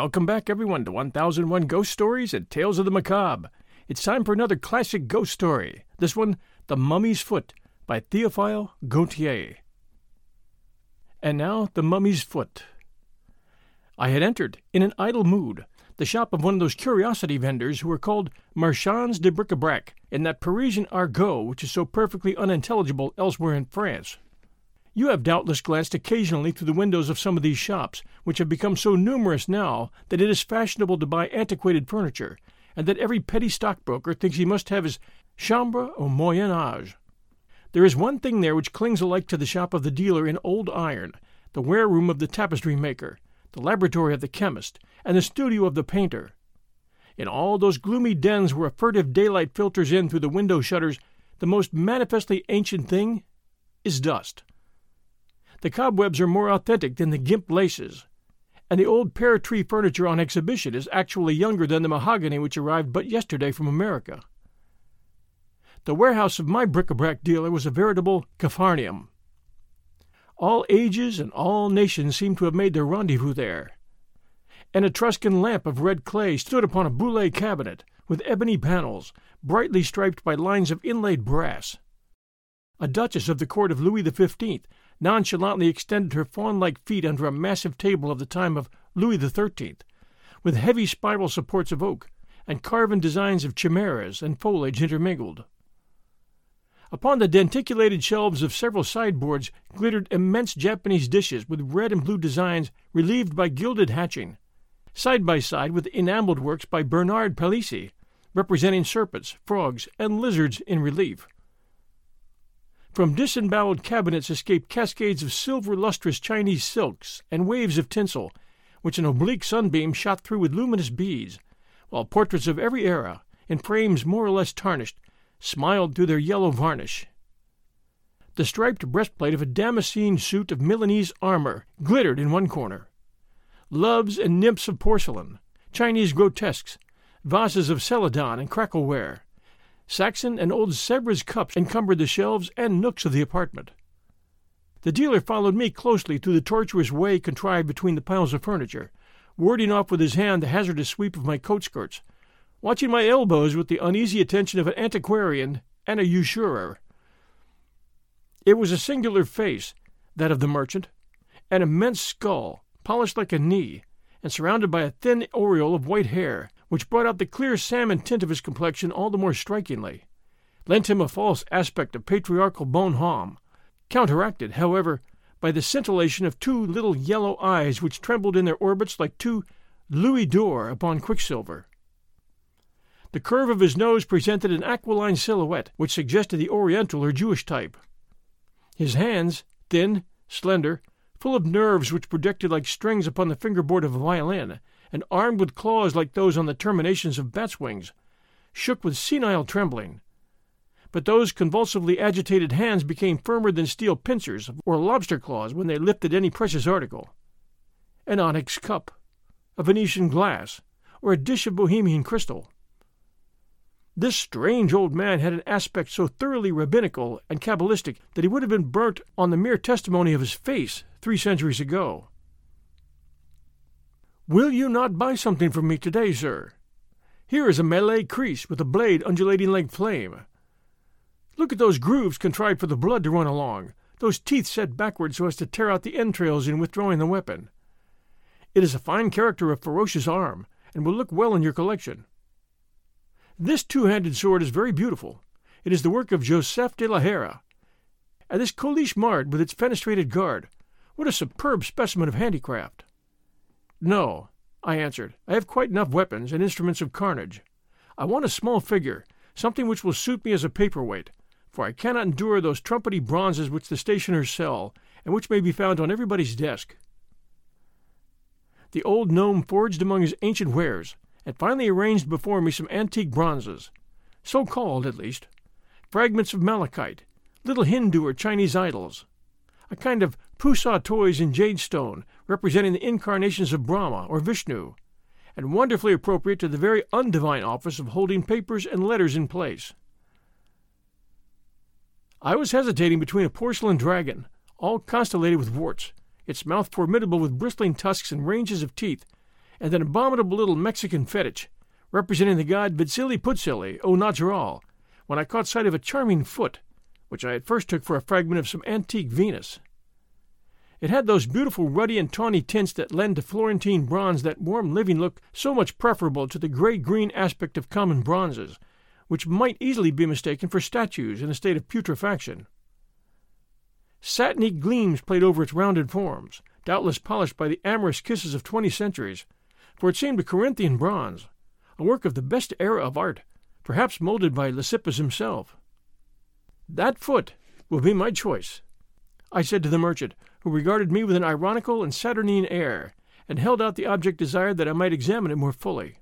Welcome back, everyone, to 1001 Ghost Stories and Tales of the Macabre. It's time for another classic ghost story. This one, The Mummy's Foot, by Théophile Gautier. And now, The Mummy's Foot. I had entered, in an idle mood, the shop of one of those curiosity vendors who are called marchands de bric-a-brac in that Parisian argot which is so perfectly unintelligible elsewhere in France. You have doubtless glanced occasionally through the windows of some of these shops, which have become so numerous now that it is fashionable to buy antiquated furniture, and that every petty stockbroker thinks he must have his chambre au Moyen Âge. There is one thing there which clings alike to the shop of the dealer in old iron, the ware room of the tapestry maker, the laboratory of the chemist, and the studio of the painter. In all those gloomy dens where a furtive daylight filters in through the window shutters, the most manifestly ancient thing is dust. The cobwebs are more authentic than the gimp laces, and the old pear tree furniture on exhibition is actually younger than the mahogany which arrived but yesterday from America. The warehouse of my bric-a-brac dealer was a veritable capharnaum. All ages and all nations seemed to have made their rendezvous there. An Etruscan lamp of red clay stood upon a Boulay cabinet, with ebony panels, brightly striped by lines of inlaid brass. A duchess of the court of Louis XV nonchalantly extended her fawn like feet under a massive table of the time of Louis XIII, with heavy spiral supports of oak, and carven designs of chimeras and foliage intermingled. Upon the denticulated shelves of several sideboards glittered immense Japanese dishes with red and blue designs relieved by gilded hatching, side by side with enameled works by Bernard Palissy, representing serpents, frogs, and lizards in relief. From disemboweled cabinets escaped cascades of silver lustrous Chinese silks and waves of tinsel, which an oblique sunbeam shot through with luminous beads, while portraits of every era, in frames more or less tarnished, smiled through their yellow varnish. The striped breastplate of a Damascene suit of Milanese armor glittered in one corner. Loves and nymphs of porcelain, Chinese grotesques, vases of celadon and crackleware, Saxon and old Sèvres cups encumbered the shelves and nooks of the apartment. The dealer followed me closely through the tortuous way contrived between the piles of furniture, warding off with his hand the hazardous sweep of my coat skirts, watching my elbows with the uneasy attention of an antiquarian and a usurer. It was a singular face, that of the merchant, an immense skull, polished like a knee, and surrounded by a thin aureole of white hair, which brought out the clear salmon tint of his complexion all the more strikingly, lent him a false aspect of patriarchal bonhomme, counteracted, however, by the scintillation of two little yellow eyes which trembled in their orbits like two louis d'or upon quicksilver. The curve of his nose presented an aquiline silhouette which suggested the Oriental or Jewish type. His hands, thin, slender, full of nerves which projected like strings upon the fingerboard of a violin, and armed with claws like those on the terminations of bats' wings, shook with senile trembling. But those convulsively agitated hands became firmer than steel pincers or lobster claws when they lifted any precious article. An onyx cup, a Venetian glass, or a dish of Bohemian crystal. This strange old man had an aspect so thoroughly rabbinical and cabalistic that he would have been burnt on the mere testimony of his face three centuries ago. Will you not buy something from me today, sir? Here is a Malay kreese with a blade undulating like flame. Look at those grooves contrived for the blood to run along, those teeth set backward so as to tear out the entrails in withdrawing the weapon. It is a fine character of ferocious arm, and will look well in your collection. This two-handed sword is very beautiful. It is the work of Joseph de la Hera. And this colichemarde with its fenestrated guard, what a superb specimen of handicraft! No, I answered. I have quite enough weapons and instruments of carnage. I want a small figure, something which will suit me as a paperweight, for I cannot endure those trumpety bronzes which the stationers sell, and which may be found on everybody's desk. The old gnome foraged among his ancient wares, and finally arranged before me some antique bronzes, so called at least, fragments of malachite, little Hindu or Chinese idols, a kind of Pusa toys in jade stone representing the incarnations of Brahma or Vishnu, and wonderfully appropriate to the very undivine office of holding papers and letters in place. I was hesitating between a porcelain dragon, all constellated with warts, its mouth formidable with bristling tusks and ranges of teeth, and an abominable little Mexican fetich, representing the god Vitsili Putzili, au naturel, when I caught sight of a charming foot, which I at first took for a fragment of some antique Venus. It had those beautiful ruddy and tawny tints that lend to Florentine bronze that warm living look so much preferable to the gray green aspect of common bronzes, which might easily be mistaken for statues in a state of putrefaction. Satiny gleams played over its rounded forms, doubtless polished by the amorous kisses of twenty centuries, for it seemed a Corinthian bronze, a work of the best era of art, perhaps molded by Lysippus himself. That foot will be my choice, I said to the merchant, who regarded me with an ironical and saturnine air, and held out the object desired that I might examine it more fully.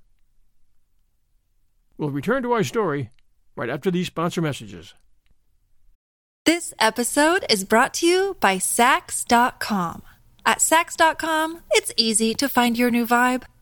We'll return to our story right after these sponsor messages. This episode is brought to you by Saks.com. At Saks.com, it's easy to find your new vibe.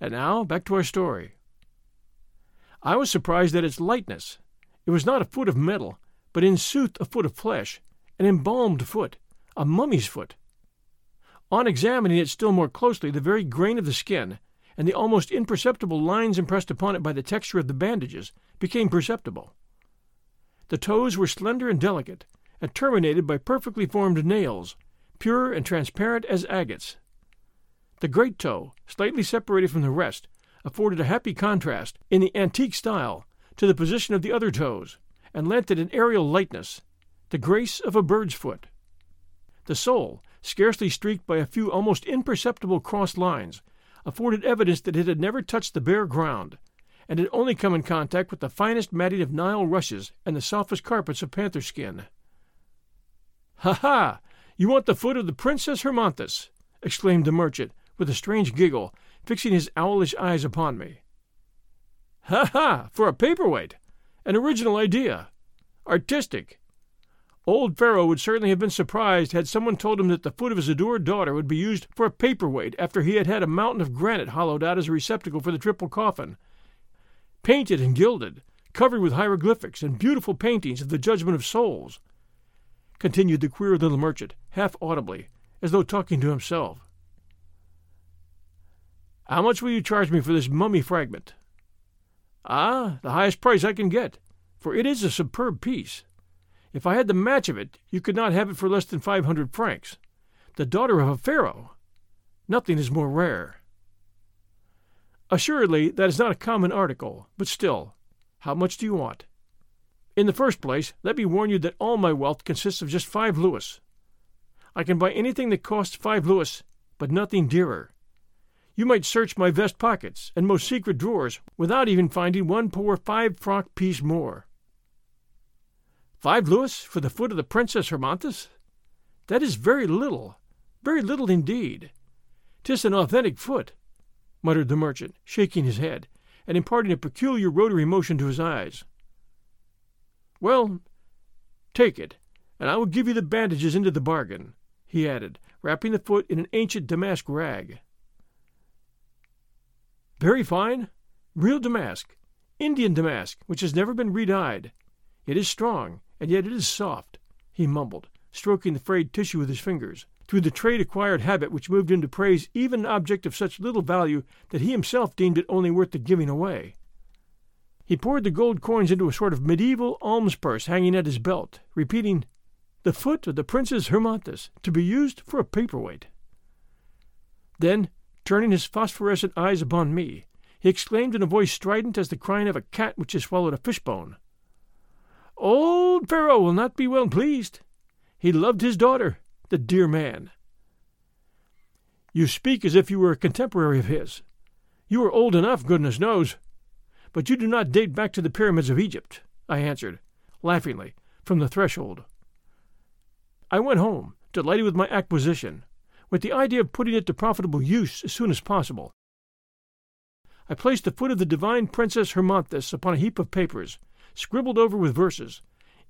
And now, back to our story. I was surprised at its lightness. It was not a foot of metal, but in sooth a foot of flesh, an embalmed foot, a mummy's foot. On examining it still more closely, the very grain of the skin, and the almost imperceptible lines impressed upon it by the texture of the bandages, became perceptible. The toes were slender and delicate, and terminated by perfectly formed nails, pure and transparent as agates. The great toe, slightly separated from the rest, afforded a happy contrast, in the antique style, to the position of the other toes, and lent it an aerial lightness, the grace of a bird's foot. The sole, scarcely streaked by a few almost imperceptible crossed lines, afforded evidence that it had never touched the bare ground, and had only come in contact with the finest matting of Nile rushes and the softest carpets of panther skin. Ha ha! You want the foot of the Princess Hermonthis! exclaimed the merchant, with a strange giggle, fixing his owlish eyes upon me. Ha ha! For a paperweight! An original idea! Artistic! Old Pharaoh would certainly have been surprised had someone told him that the foot of his adored daughter would be used for a paperweight after he had had a mountain of granite hollowed out as a receptacle for the triple coffin. Painted and gilded, covered with hieroglyphics and beautiful paintings of the judgment of souls, continued the queer little merchant, half audibly, as though talking to himself. How much will you charge me for this mummy fragment? Ah, the highest price I can get, for it is a superb piece. If I had the match of it, you could not have it for less than five hundred francs. The daughter of a pharaoh. Nothing is more rare. Assuredly, that is not a common article, but still, how much do you want? In the first place, let me warn you that all my wealth consists of just five louis. I can buy anything that costs five louis, but nothing dearer. You might search my vest pockets and most secret drawers without even finding one poor five franc piece more. Five louis for the foot of the Princess Hermonthis? That is very little, very little indeed. 'Tis an authentic foot, muttered the merchant, shaking his head, and imparting a peculiar rotary motion to his eyes. Well, take it, and I will give you the bandages into the bargain, he added, wrapping the foot in an ancient damask rag. Very fine, real damask, Indian damask, which has never been re-dyed. It is strong, and yet it is soft, he mumbled, stroking the frayed tissue with his fingers through the trade acquired habit which moved him to praise even an object of such little value that he himself deemed it only worth the giving away. He poured the gold coins into a sort of medieval alms purse hanging at his belt, repeating, The foot of the Princess Hermonthis, to be used for a paperweight. Then, turning his phosphorescent eyes upon me, he exclaimed in a voice strident as the crying of a cat which has swallowed a fishbone, Old Pharaoh will not be well pleased. He loved his daughter, the dear man. You speak as if you were a contemporary of his. You are old enough, goodness knows. But you do not date back to the pyramids of Egypt, I answered, laughingly, from the threshold. I went home, delighted with my acquisition, with the idea of putting it to profitable use as soon as possible. I placed the foot of the divine Princess Hermonthis upon a heap of papers, scribbled over with verses,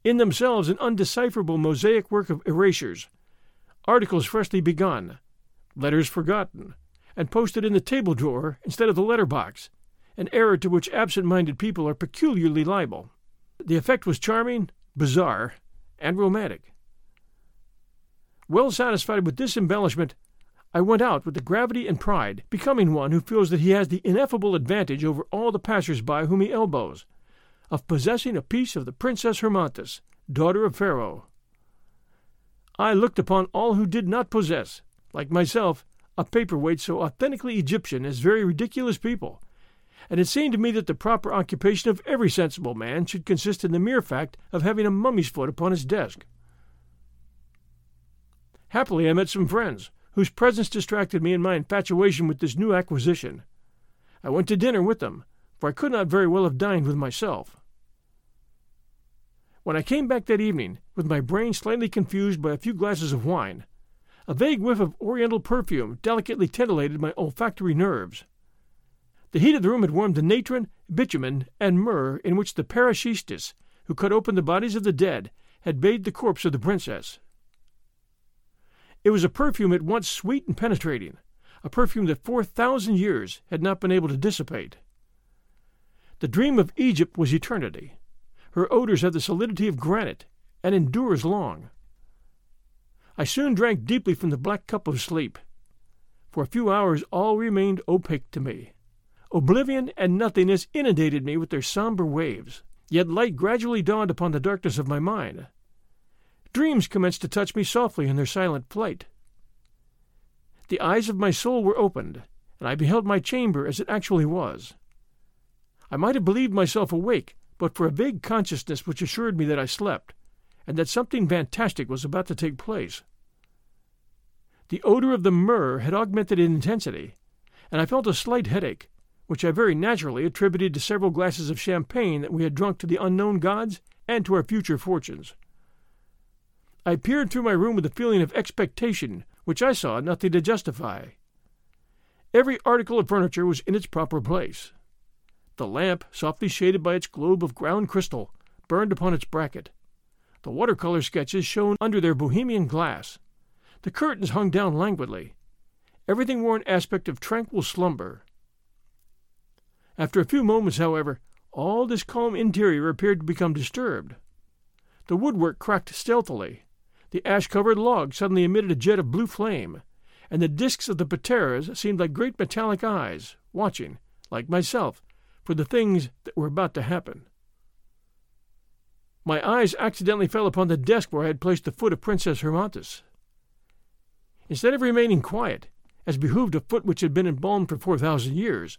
in themselves an undecipherable mosaic work of erasures, articles freshly begun, letters forgotten, and posted in the table drawer instead of the letter box, an error to which absent minded people are peculiarly liable. The effect was charming, bizarre, and romantic. Well satisfied with this embellishment, I went out with the gravity and pride becoming one who feels that he has the ineffable advantage over all the passers by whom he elbows, of possessing a piece of the Princess Hermonthis, daughter of Pharaoh. I looked upon all who did not possess, like myself, a paperweight so authentically Egyptian as very ridiculous people, and it seemed to me that the proper occupation of every sensible man should consist in the mere fact of having a mummy's foot upon his desk. Happily, I met some friends, whose presence distracted me in my infatuation with this new acquisition. I went to dinner with them, for I could not very well have dined with myself. When I came back that evening, with my brain slightly confused by a few glasses of wine, a vague whiff of oriental perfume delicately titillated my olfactory nerves. The heat of the room had warmed the natron, bitumen, and myrrh in which the parashistas, who cut open the bodies of the dead, had bathed the corpse of the princess. It was a perfume at once sweet and penetrating, a perfume that four thousand years had not been able to dissipate. The dream of Egypt was eternity, her odors have the solidity of granite, and endure as long. I soon drank deeply from the black cup of sleep. For a few hours all remained opaque to me. Oblivion and nothingness inundated me with their somber waves, yet light gradually dawned upon the darkness of my mind. Dreams commenced to touch me softly in their silent flight. The eyes of my soul were opened, and I beheld my chamber as it actually was. I might have believed myself awake but for a vague consciousness which assured me that I slept, and that something fantastic was about to take place. The odor of the myrrh had augmented in intensity, and I felt a slight headache, which I very naturally attributed to several glasses of champagne that we had drunk to the unknown gods and to our future fortunes. I peered through my room with a feeling of expectation which I saw nothing to justify. Every article of furniture was in its proper place. The lamp, softly shaded by its globe of ground crystal, burned upon its bracket. The watercolor sketches shone under their bohemian glass. The curtains hung down languidly. Everything wore an aspect of tranquil slumber. After a few moments, however, all this calm interior appeared to become disturbed. The woodwork cracked stealthily. The ash covered log suddenly emitted a jet of blue flame, and the disks of the pateras seemed like great metallic eyes, watching, like myself, for the things that were about to happen. My eyes accidentally fell upon the desk where I had placed the foot of Princess Hermonthis. Instead of remaining quiet, as behooved a foot which had been embalmed for four thousand years,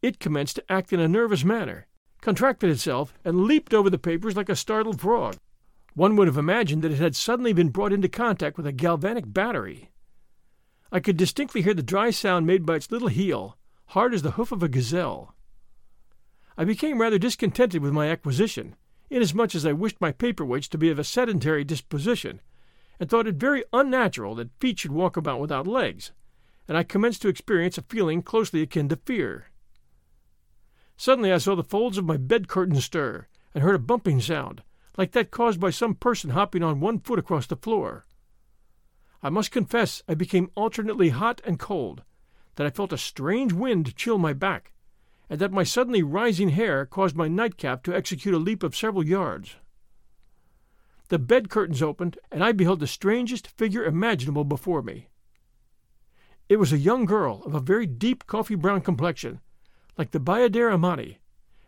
it commenced to act in a nervous manner, contracted itself, and leaped over the papers like a startled frog. One would have imagined that it had suddenly been brought into contact with a galvanic battery. I could distinctly hear the dry sound made by its little heel, hard as the hoof of a gazelle. I became rather discontented with my acquisition, inasmuch as I wished my paperweights to be of a sedentary disposition, and thought it very unnatural that feet should walk about without legs, and I commenced to experience a feeling closely akin to fear. Suddenly I saw the folds of my bed curtain stir, and heard a bumping sound, like that caused by some person hopping on one foot across the floor. I must confess I became alternately hot and cold, that I felt a strange wind chill my back, and that my suddenly rising hair caused my nightcap to execute a leap of several yards. The bed curtains opened, and I beheld the strangest figure imaginable before me. It was a young girl of a very deep coffee brown complexion, like the Bayadere Amati,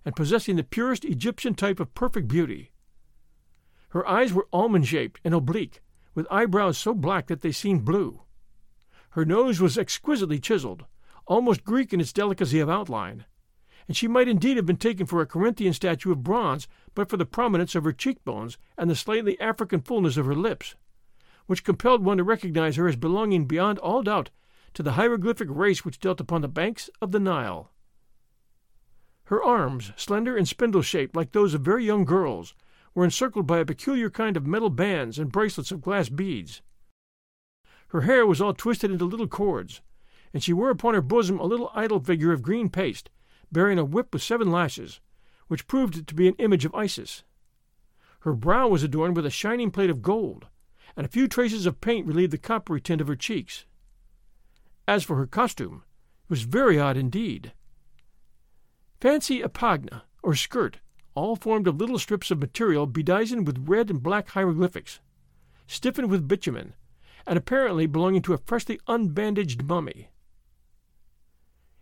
and possessing the purest Egyptian type of perfect beauty. Her eyes were almond shaped and oblique, with eyebrows so black that they seemed blue. Her nose was exquisitely chiseled, almost Greek in its delicacy of outline, and she might indeed have been taken for a Corinthian statue of bronze but for the prominence of her cheekbones and the slightly African fullness of her lips, which compelled one to recognize her as belonging beyond all doubt to the hieroglyphic race which dwelt upon the banks of the Nile. Her arms, slender and spindle shaped like those of very young girls, were encircled by a peculiar kind of metal bands and bracelets of glass beads. Her hair was all twisted into little cords, and she wore upon her bosom a little idol figure of green paste, bearing a whip with seven lashes, which proved to be an image of Isis. Her brow was adorned with a shining plate of gold, and a few traces of paint relieved the coppery tint of her cheeks. As for her costume, it was very odd indeed. Fancy a pagna, or skirt, all formed of little strips of material bedizened with red and black hieroglyphics, stiffened with bitumen, and apparently belonging to a freshly unbandaged mummy.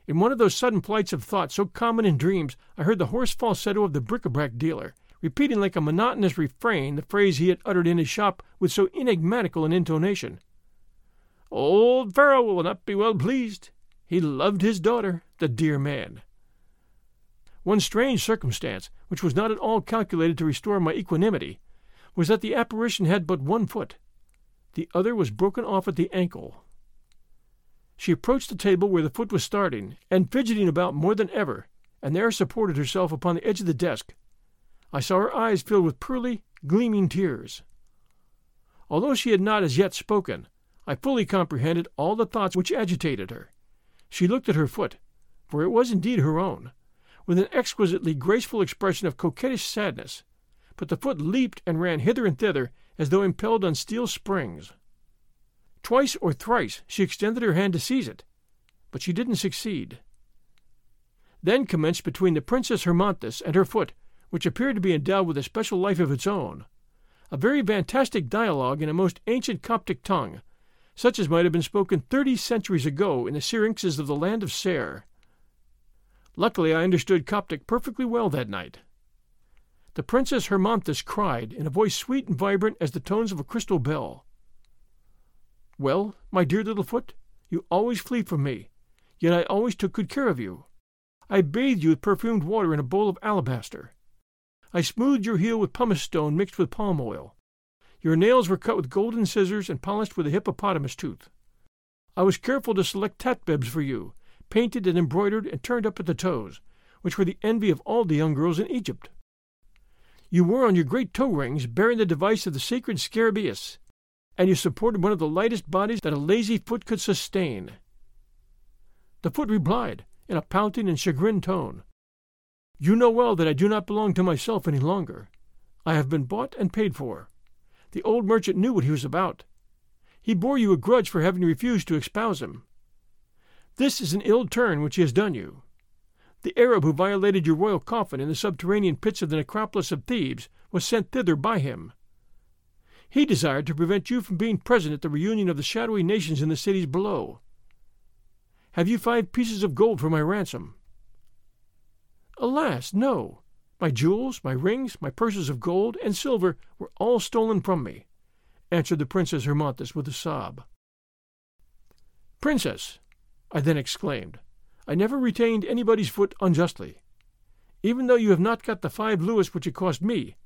In one of those sudden flights of thought so common in dreams, I heard the hoarse falsetto of the bric-a-brac dealer, repeating like a monotonous refrain the phrase he had uttered in his shop with so enigmatical an intonation. Old Pharaoh will not be well pleased. He loved his daughter, the dear man. One strange circumstance, which was not at all calculated to restore my equanimity, was that the apparition had but one foot. The other was broken off at the ankle. She approached the table where the foot was starting, and fidgeting about more than ever, and there supported herself upon the edge of the desk. I saw her eyes filled with pearly, gleaming tears. Although she had not as yet spoken, I fully comprehended all the thoughts which agitated her. She looked at her foot, for it was indeed her own, with an exquisitely graceful expression of coquettish sadness, but the foot leaped and ran hither and thither as though impelled on steel springs. Twice or thrice she extended her hand to seize it, but she didn't succeed. Then commenced between the Princess Hermonthis and her foot, which appeared to be endowed with a special life of its own, a very fantastic dialogue in a most ancient Coptic tongue, such as might have been spoken thirty centuries ago in the syrinxes of the land of Ser. Luckily, I understood Coptic perfectly well that night. The Princess Hermonthis cried in a voice sweet and vibrant as the tones of a crystal bell. Well, my dear little foot, you always flee from me, yet I always took good care of you. I bathed you with perfumed water in a bowl of alabaster. I smoothed your heel with pumice stone mixed with palm oil. Your nails were cut with golden scissors and polished with a hippopotamus tooth. I was careful to select tatbebs for you, painted and embroidered and turned up at the toes, which were the envy of all the young girls in Egypt. You wore on your great toe rings bearing the device of the sacred Scarabaeus, and you supported one of the lightest bodies that a lazy foot could sustain. The foot replied, in a pouting and chagrined tone, You know well that I do not belong to myself any longer. I have been bought and paid for. The old merchant knew what he was about. He bore you a grudge for having refused to espouse him, this is an ill turn which he has done you. The Arab who violated your royal coffin in the subterranean pits of the necropolis of Thebes was sent thither by him. He desired to prevent you from being present at the reunion of the shadowy nations in the cities below. Have you five pieces of gold for my ransom? Alas, no. My jewels, my rings, my purses of gold and silver were all stolen from me, answered the Princess Hermonthis with a sob. Princess, I then exclaimed. I never retained anybody's foot unjustly. Even though you have not got the five louis which it cost me,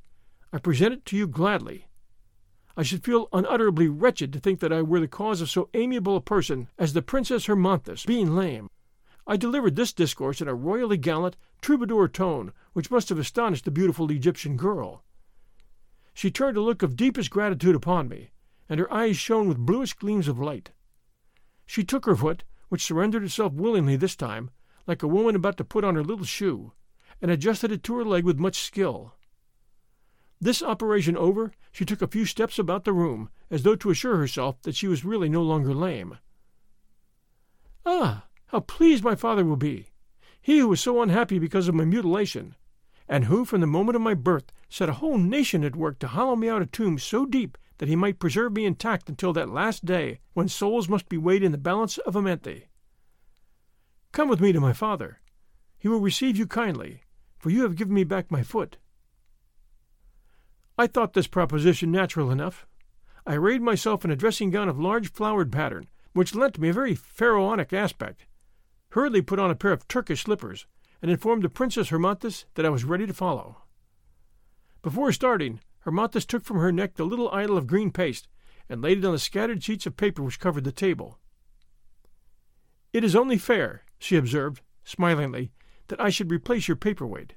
I present it to you gladly. I should feel unutterably wretched to think that I were the cause of so amiable a person as the Princess Hermonthis being lame. I delivered this discourse in a royally gallant, troubadour tone which must have astonished the beautiful Egyptian girl. She turned a look of deepest gratitude upon me, and her eyes shone with bluish gleams of light. She took her foot, which surrendered itself willingly this time, like a woman about to put on her little shoe, and adjusted it to her leg with much skill. This operation over, she took a few steps about the room, as though to assure herself that she was really no longer lame. Ah, how pleased my father will be! He who was so unhappy because of my mutilation, and who, from the moment of my birth, set a whole nation at work to hollow me out a tomb so deep that he might preserve me intact until that last day when souls must be weighed in the balance of Amenti. Come with me to my father. He will receive you kindly, for you have given me back my foot. I thought this proposition natural enough. I arrayed myself in a dressing gown of large flowered pattern, which lent me a very pharaonic aspect, hurriedly put on a pair of Turkish slippers, and informed the Princess Hermonthis that I was ready to follow. Before starting, Hermonthis took from her neck the little idol of green paste and laid it on the scattered sheets of paper which covered the table. It is only fair, she observed, smilingly, that I should replace your paperweight.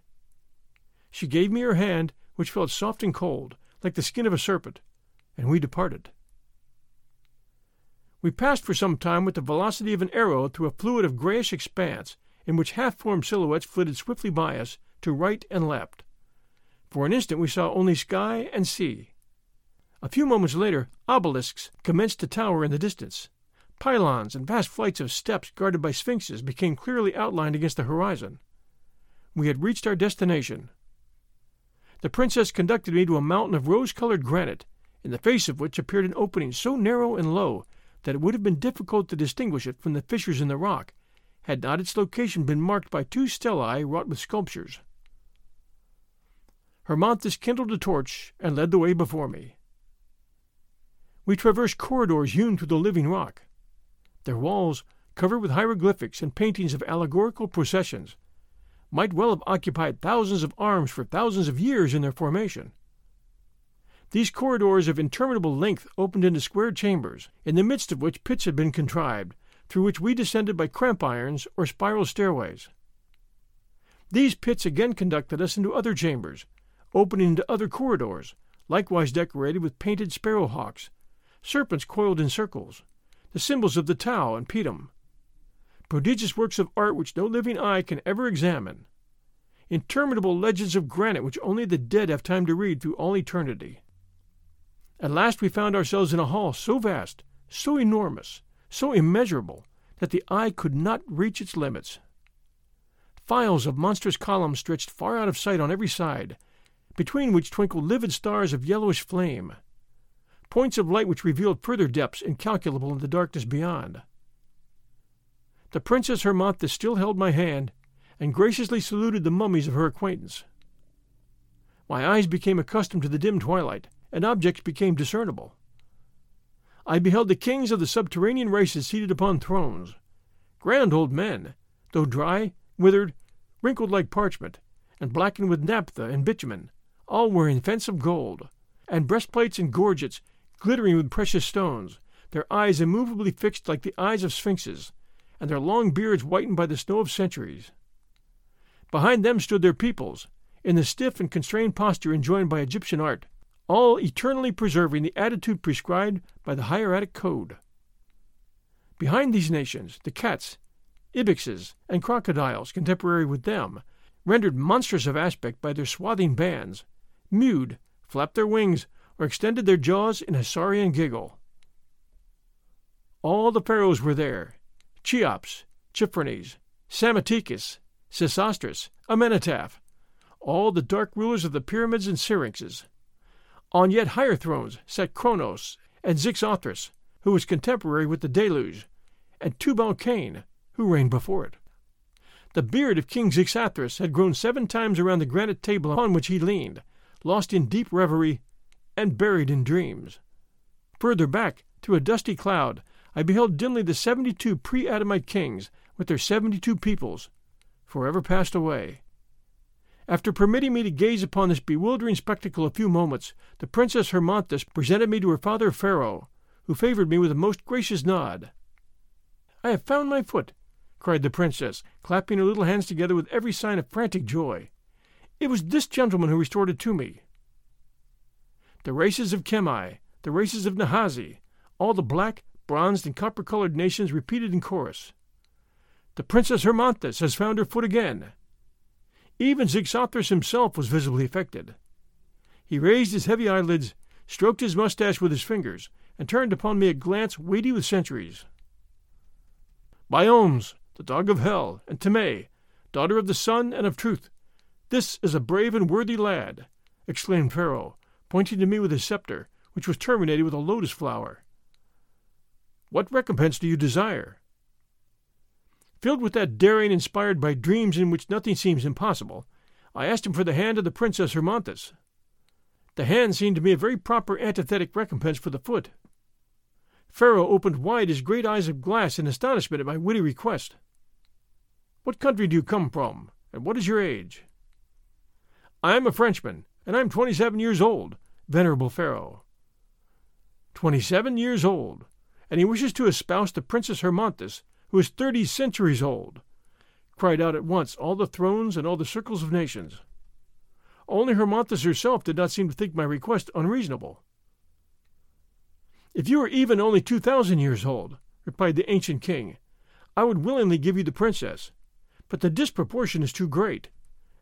She gave me her hand which felt soft and cold, like the skin of a serpent, and we departed. We passed for some time with the velocity of an arrow through a fluid of grayish expanse in which half formed silhouettes flitted swiftly by us to right and left. For an instant we saw only sky and sea. A few moments later, obelisks commenced to tower in the distance. Pylons and vast flights of steps guarded by sphinxes became clearly outlined against the horizon. We had reached our destination, the princess conducted me to a mountain of rose colored granite, in the face of which appeared an opening so narrow and low that it would have been difficult to distinguish it from the fissures in the rock, had not its location been marked by two stelae wrought with sculptures. Hermonthis kindled a torch and led the way before me. We traversed corridors hewn through the living rock. Their walls, covered with hieroglyphics and paintings of allegorical processions, might well have occupied thousands of arms for thousands of years in their formation. These corridors of interminable length opened into square chambers, in the midst of which pits had been contrived, through which we descended by cramp irons or spiral stairways. These pits again conducted us into other chambers, opening into other corridors, likewise decorated with painted sparrowhawks, serpents coiled in circles, the symbols of the Tau and Pitum, prodigious works of art which no living eye can ever examine, interminable legends of granite which only the dead have time to read through all eternity. At last we found ourselves in a hall so vast, so enormous, so immeasurable, that the eye could not reach its limits. Files of monstrous columns stretched far out of sight on every side, between which twinkled livid stars of yellowish flame, points of light which revealed further depths incalculable in the darkness beyond. The Princess Hermonthis still held my hand, and graciously saluted the mummies of her acquaintance. My eyes became accustomed to the dim twilight, and objects became discernible. I beheld the kings of the subterranean races seated upon thrones, grand old men, though dry, withered, wrinkled like parchment, and blackened with naphtha and bitumen, all wearing fence of gold, and breastplates and gorgets glittering with precious stones, their eyes immovably fixed like the eyes of sphinxes, and their long beards whitened by the snow of centuries. Behind them stood their peoples, in the stiff and constrained posture enjoined by Egyptian art, all eternally preserving the attitude prescribed by the hieratic code. Behind these nations, the cats, ibixes, and crocodiles contemporary with them, rendered monstrous of aspect by their swathing bands, mewed, flapped their wings, or extended their jaws in a saurian giggle. All the pharaohs were there, Cheops, Chephrenes, Psammetichus, Sesostris, Amenhotep, all the dark rulers of the pyramids and syrinxes. On yet higher thrones sat Cronos and Xixouthros, who was contemporary with the deluge, and Tubal Cain, who reigned before it. The beard of King Xixouthros had grown seven times around the granite table upon which he leaned, lost in deep reverie and buried in dreams. Further back, through a dusty cloud, I beheld dimly the seventy two pre Adamite kings with their seventy two peoples, forever passed away. After permitting me to gaze upon this bewildering spectacle a few moments, the Princess Hermonthis presented me to her father Pharaoh, who favored me with a most gracious nod. I have found my foot, cried the princess, clapping her little hands together with every sign of frantic joy. It was this gentleman who restored it to me. The races of Chemi, the races of Nahazi, all the black, bronzed, and copper colored nations repeated in chorus. The Princess Hermonthis has found her foot again. Even Xixouthros himself was visibly affected. He raised his heavy eyelids, stroked his mustache with his fingers, and turned upon me a glance weighty with centuries. By Biomes, the dog of hell, and Temei, daughter of the sun and of truth, this is a brave and worthy lad, exclaimed Pharaoh, pointing to me with his sceptre, which was terminated with a lotus flower. What recompense do you desire? Filled with that daring inspired by dreams in which nothing seems impossible, I asked him for the hand of the Princess Hermonthis. The hand seemed to me a very proper antithetic recompense for the foot. Pharaoh opened wide his great eyes of glass in astonishment at my witty request. What country do you come from, and what is your age? I am a Frenchman, and I am twenty seven years old, venerable Pharaoh. Twenty seven years old, and he wishes to espouse the Princess Hermonthis, who is thirty centuries old, cried out at once all the thrones and all the circles of nations. Only Hermonthis herself did not seem to think my request unreasonable. If you were even only two thousand years old, replied the ancient king, I would willingly give you the princess, but the disproportion is too great,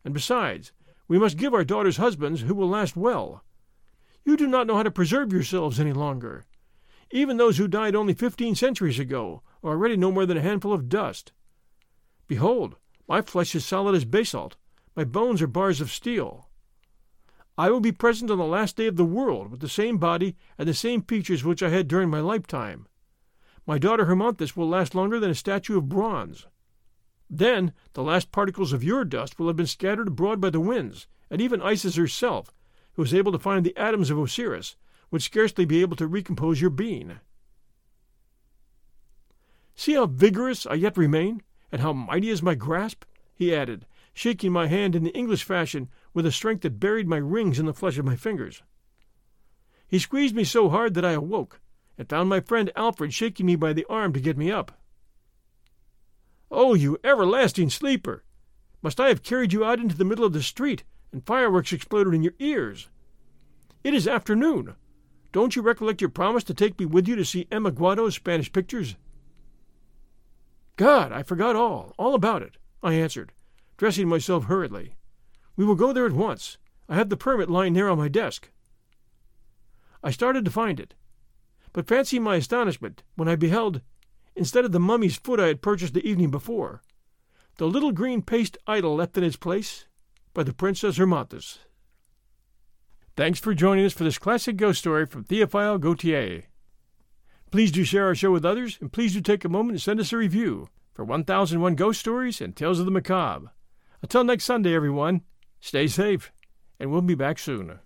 and besides, we must give our daughters husbands who will last well. You do not know how to preserve yourselves any longer. Even those who died only fifteen centuries ago are already no more than a handful of dust. Behold, my flesh is solid as basalt, my bones are bars of steel. I will be present on the last day of the world with the same body and the same features which I had during my lifetime. My daughter Hermonthis will last longer than a statue of bronze. Then the last particles of your dust will have been scattered abroad by the winds, and even Isis herself, who was able to find the atoms of Osiris, would scarcely be able to recompose your being. See how vigorous I yet remain, and how mighty is my grasp, he added, shaking my hand in the English fashion with a strength that buried my rings in the flesh of my fingers. He squeezed me so hard that I awoke, and found my friend Alfred shaking me by the arm to get me up. Oh, you everlasting sleeper! Must I have carried you out into the middle of the street, and fireworks exploded in your ears? It is afternoon. Don't you recollect your promise to take me with you to see Emma Guado's Spanish pictures? God, I forgot all, all about it, I answered, dressing myself hurriedly. We will go there at once. I have the permit lying there on my desk. I started to find it, but fancy my astonishment when I beheld instead of the mummy's foot I had purchased the evening before, the little green paste idol left in its place by the Princess Hermonthis. Thanks for joining us for this classic ghost story from Theophile Gautier. Please do share our show with others, and please do take a moment and send us a review for 1001 Ghost Stories and Tales of the Macabre. Until next Sunday, everyone, stay safe, and we'll be back soon.